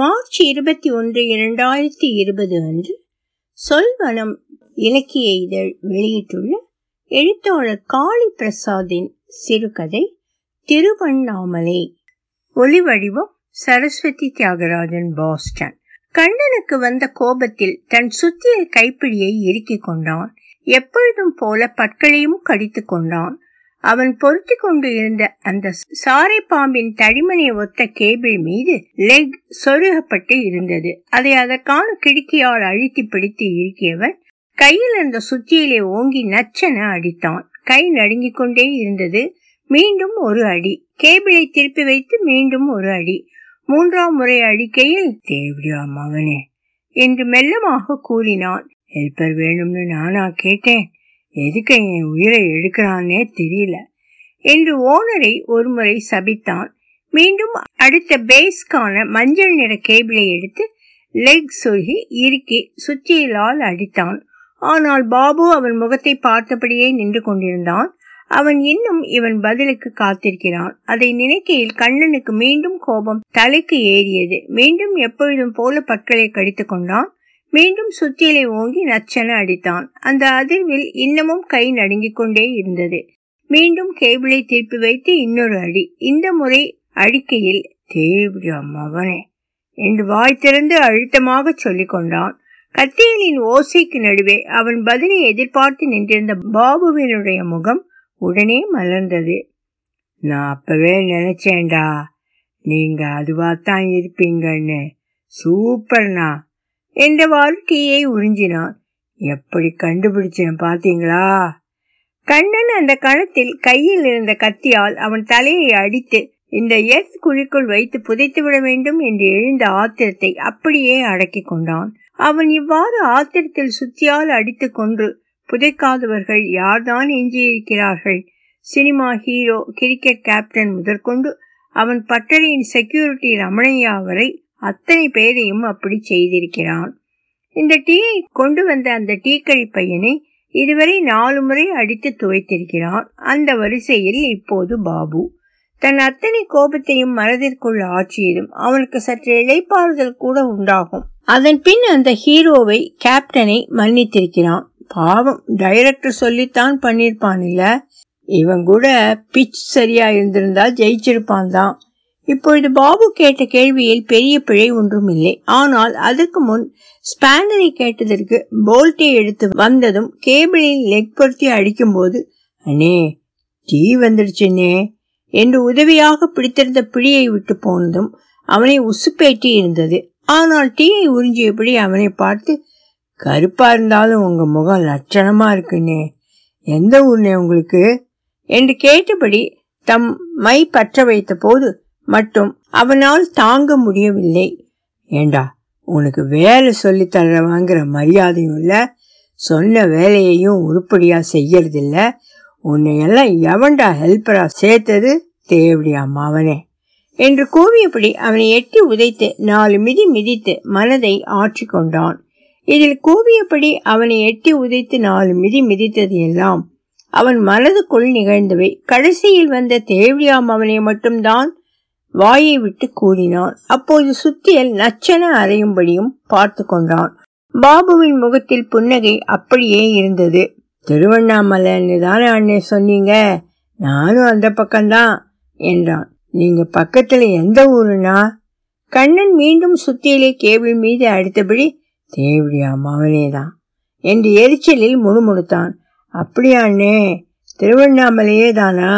March இருபத்தி ஒன்று இரண்டாயிரத்தி இருபது அன்று சொல்வனம் இலக்கிய இதழ் வெளியிட்டுள்ள எழுத்தாளர் காளி பிரசாத்தின் சிறுகதை திருவண்ணாமலை. ஒலிவடிவம் சரஸ்வதி தியாகராஜன் பாஸ்டன். கண்ணனுக்கு வந்த கோபத்தில் தன் சுத்திய கைப்பிடியை இறுக்கிக் கொண்டான். எப்பொழுதும் போல பற்களையும் கடித்துக் கொண்டான். அவன் பொருத்தி கொண்டு இருந்த அந்த சாரை பாம்பின் தடிமனை ஒத்த கேபிள் மீது லெக் சொருகப்பட்டு இருந்தது. அதை அதற்கான கிடுக்கியால் அழுத்தி பிடித்து இருக்கியவன் கையில் இருந்த சுத்தியிலே ஓங்கி நச்சன அடித்தான். கை நடுங்கிக் கொண்டே இருந்தது. மீண்டும் ஒரு அடி. கேபிளை திருப்பி வைத்து மீண்டும் ஒரு அடி. மூன்றாம் முறை அடிக்கையில் தேவடியா மகனே என்று மெல்லமாக கூறினான். ஹெல்பர் வேணும்னு நானா கேட்டேன். எதுக்கு என் உயிரை எடுக்கிறான்னே தெரியல. என்று ஓனரை ஒருமுறை சபித்தான். மீண்டும் அடுத்த பேஸ்க்கான மஞ்சள் நிற கேபிளை எடுத்து லெக் சொருகி இறுக்கி சுத்தியலால் அடித்தான். ஆனால் பாபு அவன் முகத்தை பார்த்தபடியே நின்று கொண்டிருந்தான். அவன் இன்னும் இவன் பதிலுக்கு காத்திருக்கிறான். அதை நினைக்கையில் கண்ணனுக்கு மீண்டும் கோபம் தலைக்கு ஏறியது. மீண்டும் எப்பொழுதும் போல பற்களை கடித்து கொண்டான். மீண்டும் சுத்தியலை ஓங்கி நச்சன அடித்தான். அந்த அதிர்வில் இன்னமும் கை நடுங்கிக் கொண்டே இருந்தது. மீண்டும் கேபிளை திருப்பி வைத்து இன்னொரு அடி. இந்த முறை அடிக்கையில் தேவடி அம்மாவனே என்று வாய் திறந்து அழுத்தமாக சொல்லிக் கொண்டான். கத்தியலின் ஓசைக்கு நடுவே அவன் பதிலை எதிர்பார்த்து நின்றிருந்த பாபுவினுடைய முகம் உடனே மலர்ந்தது. நான் அப்பவே நினைச்சேன்டா. நீங்க அதுவாத்தான் இருப்பீங்கன்னு. சூப்பர்ண்ணா. என்றவாறு டீயை உறிஞ்சினான் எப்படி கண்டுபிடிச்சேன் பாத்தீங்களா கண்ணன் அந்த கணத்தில் கையில் இருந்த கத்தியால் அவன் தலையை அடித்து இந்த எஸ் குழிக்குள் வைத்து புதைத்து விட வேண்டும் என்று எழுந்த ஆத்திரத்தை அப்படியே அடக்கிக் கொண்டான். அவன் இவ்வாறு ஆத்திரத்தில் சுத்தியால் அடித்து கொன்று புதைக்காதவர்கள் யார்தான் எஞ்சியிருக்கிறார்கள்? சினிமா ஹீரோ கிரிக்கெட் கேப்டன் முதற்கொண்டு அவன் பட்டறையின் செக்யூரிட்டி ரமணையா வரை அத்தனை பேரையும் அப்படி செய்திருக்கிறான். இந்த டீயை கொண்டு வந்த அந்த டீக்கடி பையனை இதுவரை நாலு முறை அடித்து துவைத்திருக்கிறான். அந்த வரிசையில் இப்போது பாபு. தன் அத்தனை கோபத்தையும் மனதிற்குள் ஆட்சியதும் அவனுக்கு சற்று இழைப்பாறுதல் கூட உண்டாகும். அதன் பின் அந்த ஹீரோவை கேப்டனை மன்னித்திருக்கிறான். பாவம் டைரக்டர் சொல்லித்தான் பண்ணிருப்பான் இல்ல? இவன் கூட பிச் சரியா இருந்திருந்தால் ஜெயிச்சிருப்பான் தான். இப்பொழுது பாபு கேட்ட கேள்வியில் பெரிய பிழை ஒன்றும் இல்லை ஆனால் அதற்கு முன் ஸ்பேனரை கேட்டதற்கு போல்ட்டை எடுத்து வந்ததும் கேபிளில் லெக் பொருத்தி அடிக்கும் போது அண்ணே டீ வந்துடுச்சுன்னே என்று உதவியாக பிடித்திருந்த பிடியை விட்டு போனதும் அவனை உசுப்பேற்றி இருந்தது. ஆனால் டீயை உறிஞ்சியபடி அவனை பார்த்து கருப்பா இருந்தாலும் உங்க முகம் லட்சணமா இருக்குன்னே எந்த ஊர்னே உங்களுக்கு? என்று கேட்டபடி தம் மை பற்ற வைத்த போது மட்டும் அவனால் தாங்க முடியவில்லை. ஏண்டா உனக்கு வேலை சொல்லி தர்றவாங்கிற மரியாதையும் இல்லை சொன்ன வேலையையும் உருப்படியா செய்யறதில்ல உன்னையெல்லாம் எவன்டா ஹெல்ப்பரா சேர்த்தது? தேவடியா மாவனே என்று கூவியபடி அவனை எட்டி உதைத்து நாலு மிதி மிதித்து மனதை ஆற்றி கொண்டான். இதில் கூவியபடி அவனை எட்டி உதைத்து நாலு மிதி மிதித்தது எல்லாம் அவன் மனதுக்குள் நிகழ்ந்தவை. கடைசியில் வந்த தேவடியாம் அவனை மட்டும்தான் வாயை விட்டு கூறினான் அப்போது சுத்தியல் நச்சன அறையும்படியும் பார்த்து கொண்டான். பாபுவின் முகத்தில் புன்னகை அப்படியே இருந்தது. திருவண்ணாமலைன்னு தானே அண்ணே சொன்னீங்க? நானும் அந்த பக்கம்தான் என்றான். நீங்க பக்கத்துல எந்த ஊருனா கண்ணன் மீண்டும் சுத்தியிலே கேபிள் மீது அடித்தபடி தேவடியா மவனே தான் என்று எரிச்சலில் முணுமுணுத்தான். அப்படியா அண்ணே திருவண்ணாமலையே தானா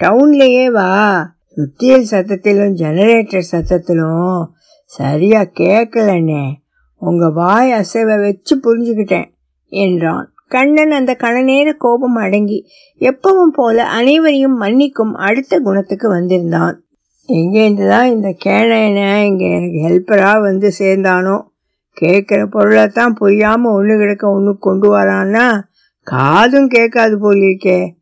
டவுன்லயே வா. சுத்தியல் சத்தத்திலும் ஜெனரேட்டர் சத்தத்திலும் சரியா கேட்கலண்ணே. உங்க வாய் அசைவை வச்சு புரிஞ்சுக்கிட்டேன் என்றான். கண்ணன் அந்த கணநேர கோபம் அடங்கி எப்பவும் போல அனைவரையும் மன்னிக்கும் அடுத்த குணத்துக்கு வந்திருந்தான். எங்கேருந்து தான் இந்த கேணையன இங்கே எனக்கு ஹெல்ப்பரா வந்து சேர்ந்தானோ? கேட்கிற பொருளைத்தான் புரியாம ஒன்று கிடக்க ஒன்று கொண்டு வரான்னா காதும் கேட்காது போலிருக்கே.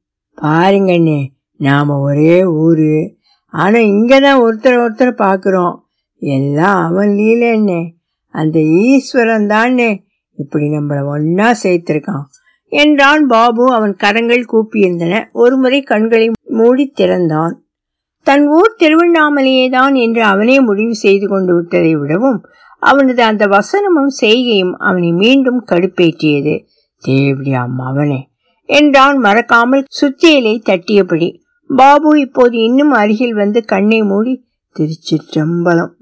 பாருங்கண்ணே நாம ஒரே ஊரு. ஆனா இங்கதான் ஒருத்தர் ஒருத்தர் பாக்குறோம் எல்லாம் அவன் லீலன்னே. அந்த ஈஸ்வரன் தானே இப்படி நம்மள ஒன்னா சேர்த்திருக்கான். என்றான் பாபு. அவன் கரங்கள் கூப்பியிருந்தன. ஒருமுறை கண்களை மூடி திறந்தான். தன் ஊர் திருவண்ணாமலையே தான் என்று அவனே முடிவு செய்து கொண்டு விட்டதை விடவும் அவனது அந்த வசனமும் செய்கையும் அவனை மீண்டும் கடுப்பேற்றியது. தேவடியா அவனே என்றான் மறக்காமல் சுத்தியலை தட்டியபடி. பாபு இப்போது இன்னும் அருகில் வந்து கண்ணை மூடி திருச்சிற்றம்பலம்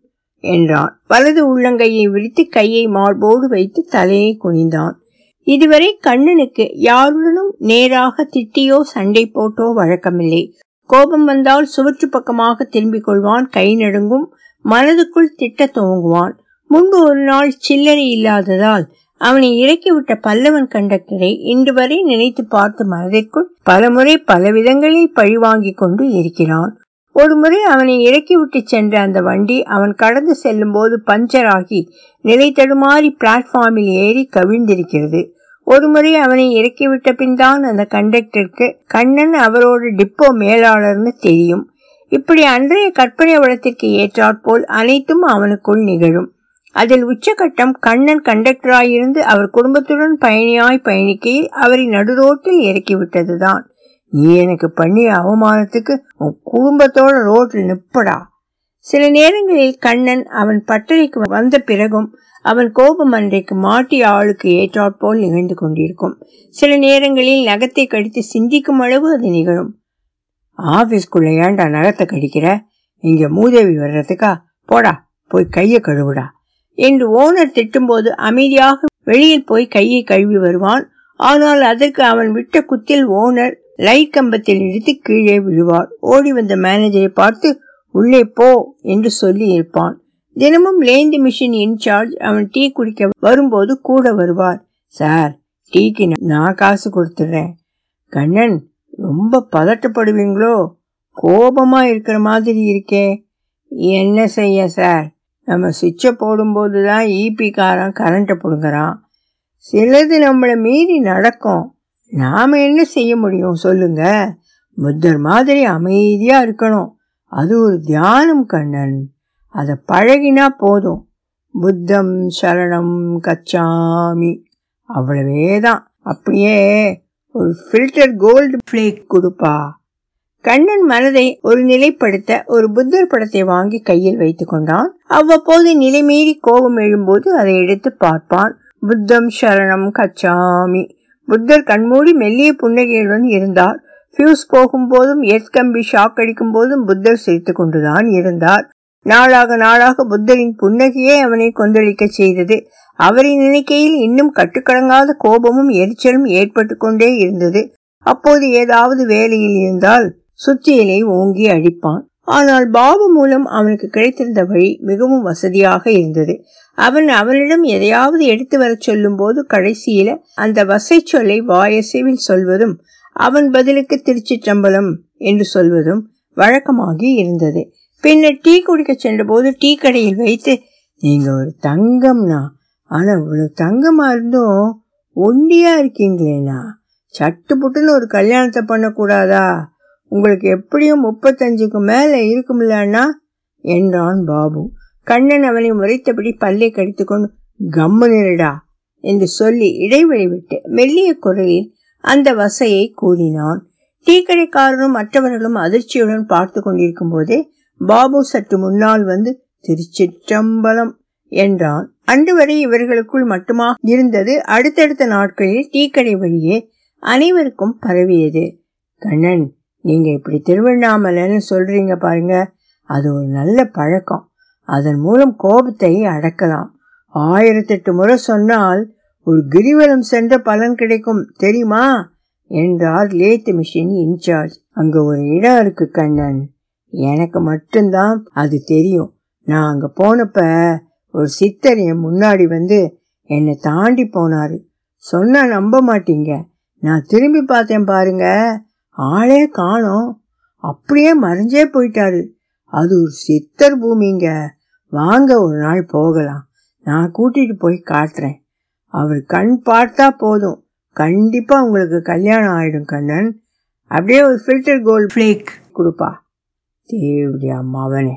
என்றான். வலது உள்ளங்கையை விரித்து கையை மார்போடு வைத்து தலையை குனிந்தான். இதுவரை கண்ணனுக்கு யாருடனும் நேராக திட்டியோ சண்டை போட்டோ வழக்கமில்லை. கோபம் வந்தால் சுவற்று பக்கமாக திரும்பிக் கொள்வான். கை நடுங்கும் மனதுக்குள் திட்ட துவங்குவான். முன்பு ஒரு நாள் சில்லறை இல்லாததால் அவனை இறக்கிவிட்ட பல்லவன் கண்டக்டரை இன்று வரை நினைத்து பார்த்து மனதிற்குள் பலமுறை பல விதங்களில் பழிவாங்கி கொண்டு இருக்கிறான். ஒரு முறை அவனை இறக்கிவிட்டு சென்ற அந்த வண்டி அவன் கடந்து செல்லும் போது பஞ்சர் ஆகி நிலை தடுமாறி பிளாட்ஃபார்மில் ஏறி கவிழ்ந்திருக்கிறது. ஒரு முறை அவனை இறக்கிவிட்ட பின் தான் அந்த கண்டக்டருக்கு கண்ணன் அவரோட டிப்போ மேலாளர்னு தெரியும். இப்படி அன்றைய கற்பனை வளத்திற்கு ஏற்றாற்போல் அனைத்தும் அவனுக்குள் நிகழும். அதில் உச்சகட்டம் கண்ணன் கண்டக்டராயிருந்து அவர் குடும்பத்துடன் பயணியாய் பயணிக்கையில் அவரை நடுரோட்டில் இறக்கிவிட்டதுதான். நீ எனக்கு பண்ணிய அவமானத்துக்கு உன் குடும்பத்தோட ரோட்டில் நிப்படா சில நேரங்களில் கண்ணன் அவன் பட்டறைக்கு வந்த பிறகும் அவன் கோபம் அன்றைக்கு மாட்டி ஆளுக்கு ஏற்றாற்போல் நிகழ்ந்து கொண்டிருக்கும். சில நேரங்களில் நகத்தை கடித்து சிந்திக்கும் அளவு அது நிகழும். ஆஃபீஸ்க்குள்ளே ஏன்டா நகத்தை கடிக்கிற? இங்க மூதேவி வர்றதுக்கா? போடா போய் கையை கழுவுடா. என்று ஓனர் திட்டும்போது அமைதியாக வெளியில் போய் கையை கழுவி வருவான். ஆனால் அதற்கு அவன் விட்ட குத்தில் ஓனர் லைட் கம்பத்தில் இழுத்து கீழே விழுவார். ஓடி வந்த மேனேஜரை பார்த்து உள்ளே போ என்று சொல்லி இருப்பான். தினமும் லேந்தி மிஷின் இன்சார்ஜ் அவன் டீ குடிக்க வரும்போது கூட வருவார். சார் டீக்கு நான் காசு கொடுத்துட்றேன் கண்ணன் ரொம்ப பதட்டப்படுவீங்களோ? கோபமா இருக்கிற மாதிரி இருக்கே. என்ன செய்ய சார்? நம்ம சுவிட்சை போடும்போது தான் ஈபி காரன் கரண்ட்டை பிடுங்குறான். சிலது நம்மளை மீறி நடக்கும். நாம் என்ன செய்ய முடியும் சொல்லுங்க. புத்தர் மாதிரி அமைதியாக இருக்கணும். அது ஒரு தியானம் கண்ணன். அதை பழகினா போதும். புத்தம் சரணம் கச்சாமி. அவ்வளவே தான் அப்படியே ஒரு ஃபில்டர் கோல்டு ஃப்ளேக் கொடுப்பா. கண்ணன் மனதை ஒரு நிலைப்படுத்த ஒரு புத்தர் படத்தை வாங்கி கையில் வைத்துக் கொண்டான். அவ்வப்போது நிலைமீறி கோபம் எழும்போது அதை எடுத்து பார்ப்பான். புத்தம் சரணம் கச்சாமி. புத்தர் கண்மூடி மெல்லிய புன்னகையுடன் இருந்தார். ஃபியூஸ் போகும் போதும் ஷாக் அடிக்கும் போதும் புத்தர் சிரித்துக் கொண்டுதான் இருந்தார். நாளாக நாளாக புத்தரின் புன்னகையே அவனை கொந்தளிக்க செய்தது. அவரை நினைக்கையில் இன்னும் கட்டுக்கடங்காத கோபமும் எரிச்சலும் ஏற்பட்டு கொண்டே இருந்தது. அப்போது ஏதாவது வேலையில் இருந்தால் சுத்தியலை ஓங்கி அழிப்பான். ஆனால் பாபு மூலம் அவனுக்கு கிடைத்திருந்த வழி மிகவும் வசதியாக இருந்தது. அவன் அவனிடம் எதையாவது எடுத்து வரச் சொல்லும் போது கடைசியில அந்த வசை சொல்லை வாயசைவில் சொல்வதும் அவன் பதிலுக்கு திருச்சிற்றம்பலம் என்று சொல்வதும் வழக்கமாகி இருந்தது. பின்னர் டீ குடிக்க சென்றபோது டீ கடையில் வைத்து நீங்க ஒரு தங்கம்னா ஆனா இவ்வளவு தங்கமா இருந்தும் ஒண்டியா இருக்கீங்களேண்ணா சட்டு புட்டுன்னு ஒரு கல்யாணத்தை பண்ணக்கூடாதா? உங்களுக்கு எப்படியும் முப்பத்தஞ்சுக்கு மேல இருக்குமில்லண்ணா என்றான் பாபு. கண்ணன் அவனை முறைத்தபடி பல்லை கடித்துக்கொண்டு கம்மு நிறடா என்று சொல்லி இடைவெளி விட்டு மெல்லிய குரலில் அந்த வசையை கூறினான். டீக்கடைக்காரனும் மற்றவர்களும் அதிர்ச்சியுடன் பார்த்து கொண்டிருக்கும் போதே பாபு சற்று முன்னால் வந்து திருச்சிற்றம்பலம் என்றான். அன்று வரை இவர்களுக்குள் மட்டுமா இருந்தது அடுத்தடுத்த நாட்களில் டீக்கடை வழியே அனைவருக்கும் பரவியது. கண்ணன் நீங்க இப்படி திருவண்ணாமலைன்னு சொல்றீங்க பாருங்க அது ஒரு நல்ல பழக்கம். அதன் மூலம் கோபத்தை அடக்கலாம். ஆயிரத்தெட்டு முறை சொன்னால் ஒரு கிரிவலம் சென்ற பலன் கிடைக்கும் தெரியுமா? என்றார் லேத் மிஷின் இன்சார்ஜ். அங்க ஒரு இடம் இருக்கு கண்ணன். எனக்கு மட்டும்தான் அது தெரியும். நான் அங்க போனப்ப ஒரு சித்தர் என் முன்னாடி வந்து என்னை தாண்டி போனாரு. சொன்னா நம்ப மாட்டீங்க. நான் திரும்பி பார்த்தேன் பாருங்க. ஆளே காணோம். அப்படியே மறைஞ்சே போயிட்டாரு. அது ஒரு சித்தர் பூமிங்க. வாங்க ஒரு நாள் போகலாம். நான் கூட்டிட்டு போய் காட்டுறேன். அவர் கண் பார்த்தா போதும். கண்டிப்பா உங்களுக்கு கல்யாணம் ஆயிடும் கண்ணன். அப்படியே ஒரு ஃபில்டர் கோல்ட் ஃபிளேக் கொடுப்பா. தேவடி அம்மாவனே.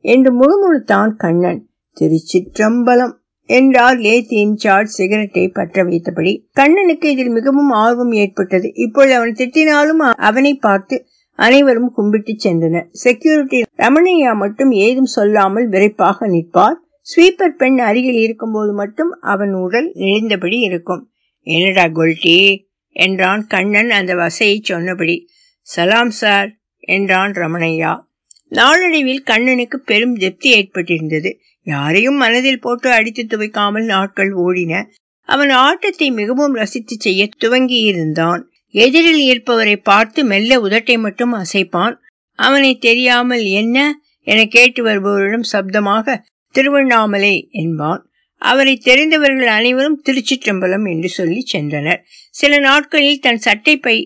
என்று முழுமுழுத்தான் கண்ணன். திருச்சிற்றம்பலம் என்றார் லேத் இன்சார்ஜ் சிகரெட்டை பற்ற வைத்தபடி. கண்ணனுக்கு இதில் மிகவும் ஆர்வம் ஏற்பட்டது. இப்பொழுது அவன் திட்டினாலும் அவனை பார்த்து அனைவரும் கும்பிட்டு சென்றனர். செக்யூரிட்டி ரமணையா மட்டும் ஏதும் சொல்லாமல் விரைப்பாக நிற்பார். ஸ்வீப்பர் பெண் அருகில் இருக்கும்போது மட்டும் அவன் உடல் நெளிந்தபடி இருக்கும். என்னடா கொல்டி என்றான் கண்ணன் அந்த வசையை சொன்னபடி. சலாம் சார் என்றான் ரமணையா. நாளடைவில் கண்ணனுக்கு பெரும் திருப்தி ஏற்பட்டிருந்தது. யாரையும் மனதில் போட்டு அடித்து துவைக்காமல் நாட்கள் ஓடின. அவன் ஆட்டத்தை மிகவும் ரசித்து செய்ய துவங்கியிருந்தான். எதிரில் இருப்பவரை பார்த்து மெல்ல உதட்டை மட்டும் அசைப்பான். அவனை தெரியாமல் என்ன? என கேட்டு வருபவரிடம் சப்தமாக திருவண்ணாமலை என்பான். அவரை தெரிந்தவர்கள் அனைவரும் திருச்சிற்றம்பலம் என்று சொல்லி சென்றனர். சில நாட்களில் தன் சட்டைப்பை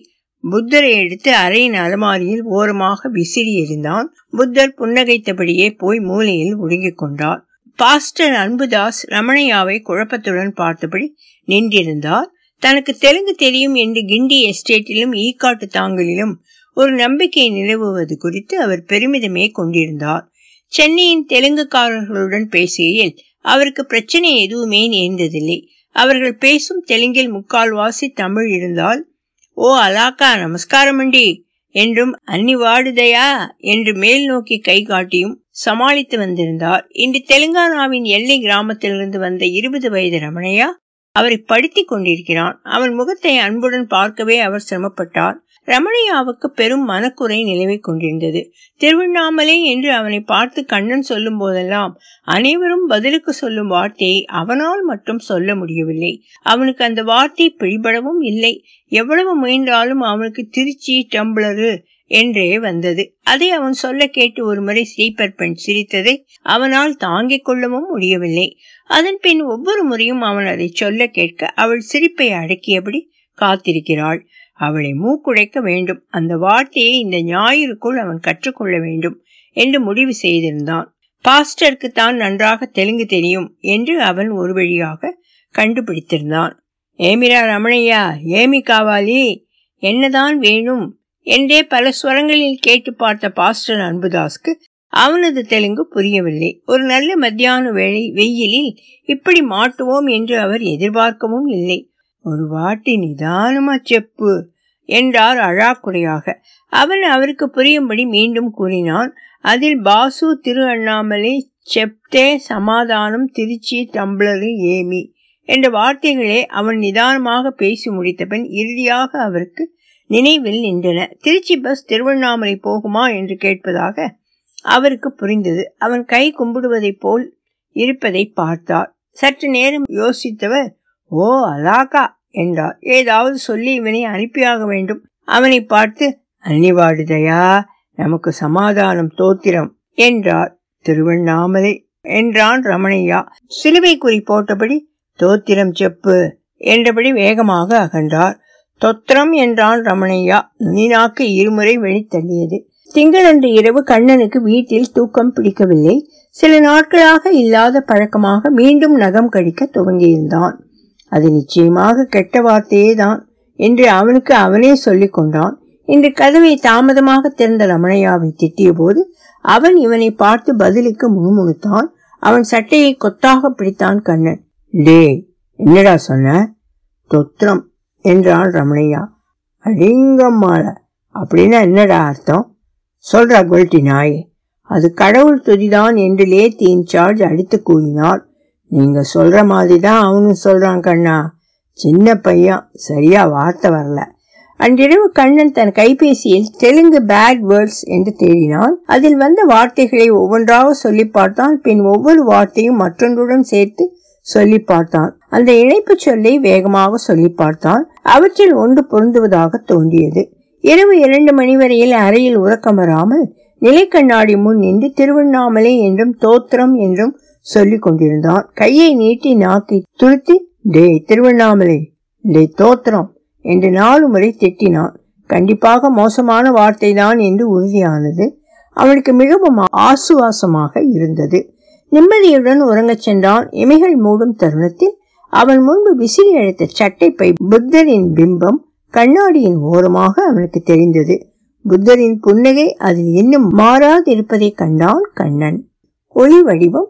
புத்தரை எடுத்து அறையின் அலமாரியில் ஓரமாக விசிறி எறிந்தான். புத்தர் புன்னகைத்தபடியே போய் மூலையில் ஒடுங்கிக் கொண்டார். பாஸ்டர் அன்புதாஸ் ரமணையாவை குழப்பத்துடன் பார்த்தபடி நின்றிருந்தார். தனக்கு தெலுங்கு தெரியும் என்று கிண்டி எஸ்டேட்டிலும் ஈக்காட்டு தாங்கலிலும் ஒரு நம்பிக்கை நிலவுவது குறித்து அவர் பெருமிதமே கொண்டிருந்தார். சென்னையின் தெலுங்குக்காரர்களுடன் பேசுகையில் அவருக்கு பிரச்சனை எதுவுமே நேர்ந்ததில்லை. அவர்கள் பேசும் தெலுங்கில் முக்கால்வாசி தமிழ் இருந்தால் ஓ அலாக்கா நமஸ்காரம் அண்டி என்றும் அன்னி வாடுதையா என்று மேல் நோக்கி கை காட்டியும் சமாளித்து வந்திருந்தார். இன்று தெலுங்கானாவின் எல்லை கிராமத்திலிருந்து வந்த இருபது வயது ரமணையா? அவரை படுத்தி கொண்டிருக்கிறான். அவன் முகத்தை அன்புடன் பார்க்கவே அவர் சிரமப்பட்டார். ரமணியாவுக்கு பெரும் மனக்குறை நிலவை கொண்டிருந்தது. திருவண்ணாமலை என்று அவனை பார்த்து கண்ணன் சொல்லும் போதெல்லாம் அனைவரும் பதிலுக்கு சொல்லும் வார்த்தையை அவனால் மட்டும் சொல்ல முடியவில்லை. அவனுக்கு அந்த வார்த்தை பிடிபடவும் இல்லை. எவ்வளவு முயன்றாலும் அவனுக்கு திருச்சி டம்ளரு என்றே வந்தது. அதை அவன் சொல்ல கேட்டு ஒருமுறை ஸ்லீப்பர் பெண் சிரித்ததை அவனால் தாங்கிக் கொள்ளவும் முடியவில்லை. அதன் பின் ஒவ்வொரு முறையும் அவன் அதை சொல்ல கேட்க அவள் சிரிப்பை அடக்கியபடி காத்திருக்கிறாள். அவளை மூக்குடைக்க வேண்டும். அந்த வார்த்தையை இந்த ஞாயிறுக்குள் அவன் கற்றுக்கொள்ள வேண்டும் என்று முடிவு செய்திருந்தான். பாஸ்டருக்கு தான் நன்றாக தெலுங்கு தெரியும் என்று அவன் ஒரு வழியாக கண்டுபிடித்திருந்தான். ஏமிரா ரமணையா ஏமி காவாலி என்னதான் வேணும்? என்றே பல ஸ்வரங்களில் கேட்டு பார்த்த பாஸ்டர் அன்புதாஸ்க்கு அவனது தெலுங்கு புரியவில்லை. ஒரு நல்ல மத்தியான வேளை வெயிலில் இப்படி மாட்டுவோம் என்று அவர் எதிர்பார்க்கவும் இல்லை. ஒரு வாட்டி நிதானமா செப்பு என்றார் அழாக்குறையாக. அவன் அவருக்கு புரியும்படி மீண்டும் கூறினான் அதில் பாசு திரு அண்ணாமலை செப்தே சமாதானம் திருச்சி டம்ளரு ஏமி என்ற வார்த்தைகளே அவன் நிதானமாக பேசி முடித்த பின் இறுதியாக அவருக்கு நினைவில் நின்றன. திருச்சி பஸ் திருவண்ணாமலை போகுமா? என்று கேட்பதாக அவருக்கு புரிந்தது. அவன் கை கும்பிடுவதைப் போல் இருப்பதை பார்த்தார். சற்று நேரம் யோசித்தவர் ஓ அலாக்கா என்றார் ஏதாவது சொல்லி இவனை அனுப்பியாக வேண்டும். அவனை பார்த்து அன்னிவாடுதையா நமக்கு சமாதானம் தோத்திரம் என்றார் திருவண்ணாமலை என்றான் ரமணையா. சிலுவை குறி போட்டபடி தோத்திரம் செப்பு என்றபடி வேகமாக அகன்றார். தொத்திரம் என்றான் ரமணையா. நுனிநாக்கு இருமுறை வெளித்தள்ளியது திங்களன்று இரவு கண்ணனுக்கு வீட்டில் தூக்கம் பிடிக்கவில்லை. சில நாட்களாக இல்லாத பழக்கமாக மீண்டும் நகம் கடிக்க துவங்கியிருந்தான். அது நிச்சயமாக கெட்ட வார்த்தையே தான் என்று அவனுக்கு அவனே சொல்லிக் கொண்டான் இன்று கதவை தாமதமாக திறந்த ரமணையாவை திட்டிய போது அவன் இவனை பார்த்து பதிலுக்கு முணுமுணுத்தான். அவன் சட்டையை கொத்தாக பிடித்தான் கண்ணன். டே என்னடா சொன்ன? தொத்திரம் என்றான் ரமணையா. அடிங்கம்மால அப்படின்னா என்னடா அர்த்தம்? சொல்றா குல்டி நாயே. அது கடவுள் துதிதான் என்று லேத்தி இன்சார்ஜ் அடித்து கூறினார் நீங்க சொல்ற மாதிரி தான் அவனும் சொல்றான் கண்ணா. சின்ன பையன் சரியா வார்த்தை வரல. அன்றிரவு கண்ணன் தன் கைபேசியில் தெலுங்கு பேட் வேர்ட்ஸ் என்று தேடினான். அதில் வந்த வார்த்தைகளை ஒவ்வொன்றாக சொல்லி பார்த்தான். பின் ஒவ்வொரு வார்த்தையும் மற்றொன்றுடன் சேர்த்து சொல்லி பார்த்தான். அந்த இணைப்பு சொல்லை வேகமாக சொல்லி பார்த்தான். அவற்றில் ஒன்று பொருந்துவதாக தோன்றியது. இரவு இரண்டு மணி வரையில் அறையில் உறக்கம் வராமல் நிலைக்கண்ணாடி முன் நின்று திருவண்ணாமலை என்றும் தோத்திரம் என்றும் சொல்லிக் கொண்டிருந்தான். கையை நீட்டி நாக்கி துருத்தி டே திருவண்ணாமலை டே தோத்திரம் என்று நாலு முறை திட்டினான். கண்டிப்பாக மோசமான வார்த்தை தான் என்று உறுதியானது. அவனுக்கு மிகவும் ஆசுவாசமாக இருந்தது. நிம்மதியுடன் உறங்கச் சென்றான். இமைகள் மூடும் தருணத்தில் அவன் முன்பு விசிறி அழைத்த சட்டைப்பை புத்தரின் பிம்பம் கண்ணாடியின் ஓரமாக அவனுக்கு தெரிந்தது. புத்தரின் புன்னகை அதில் இன்னும் மாறாதிருப்பதை கண்டான் கண்ணன். ஒளி வடிவம்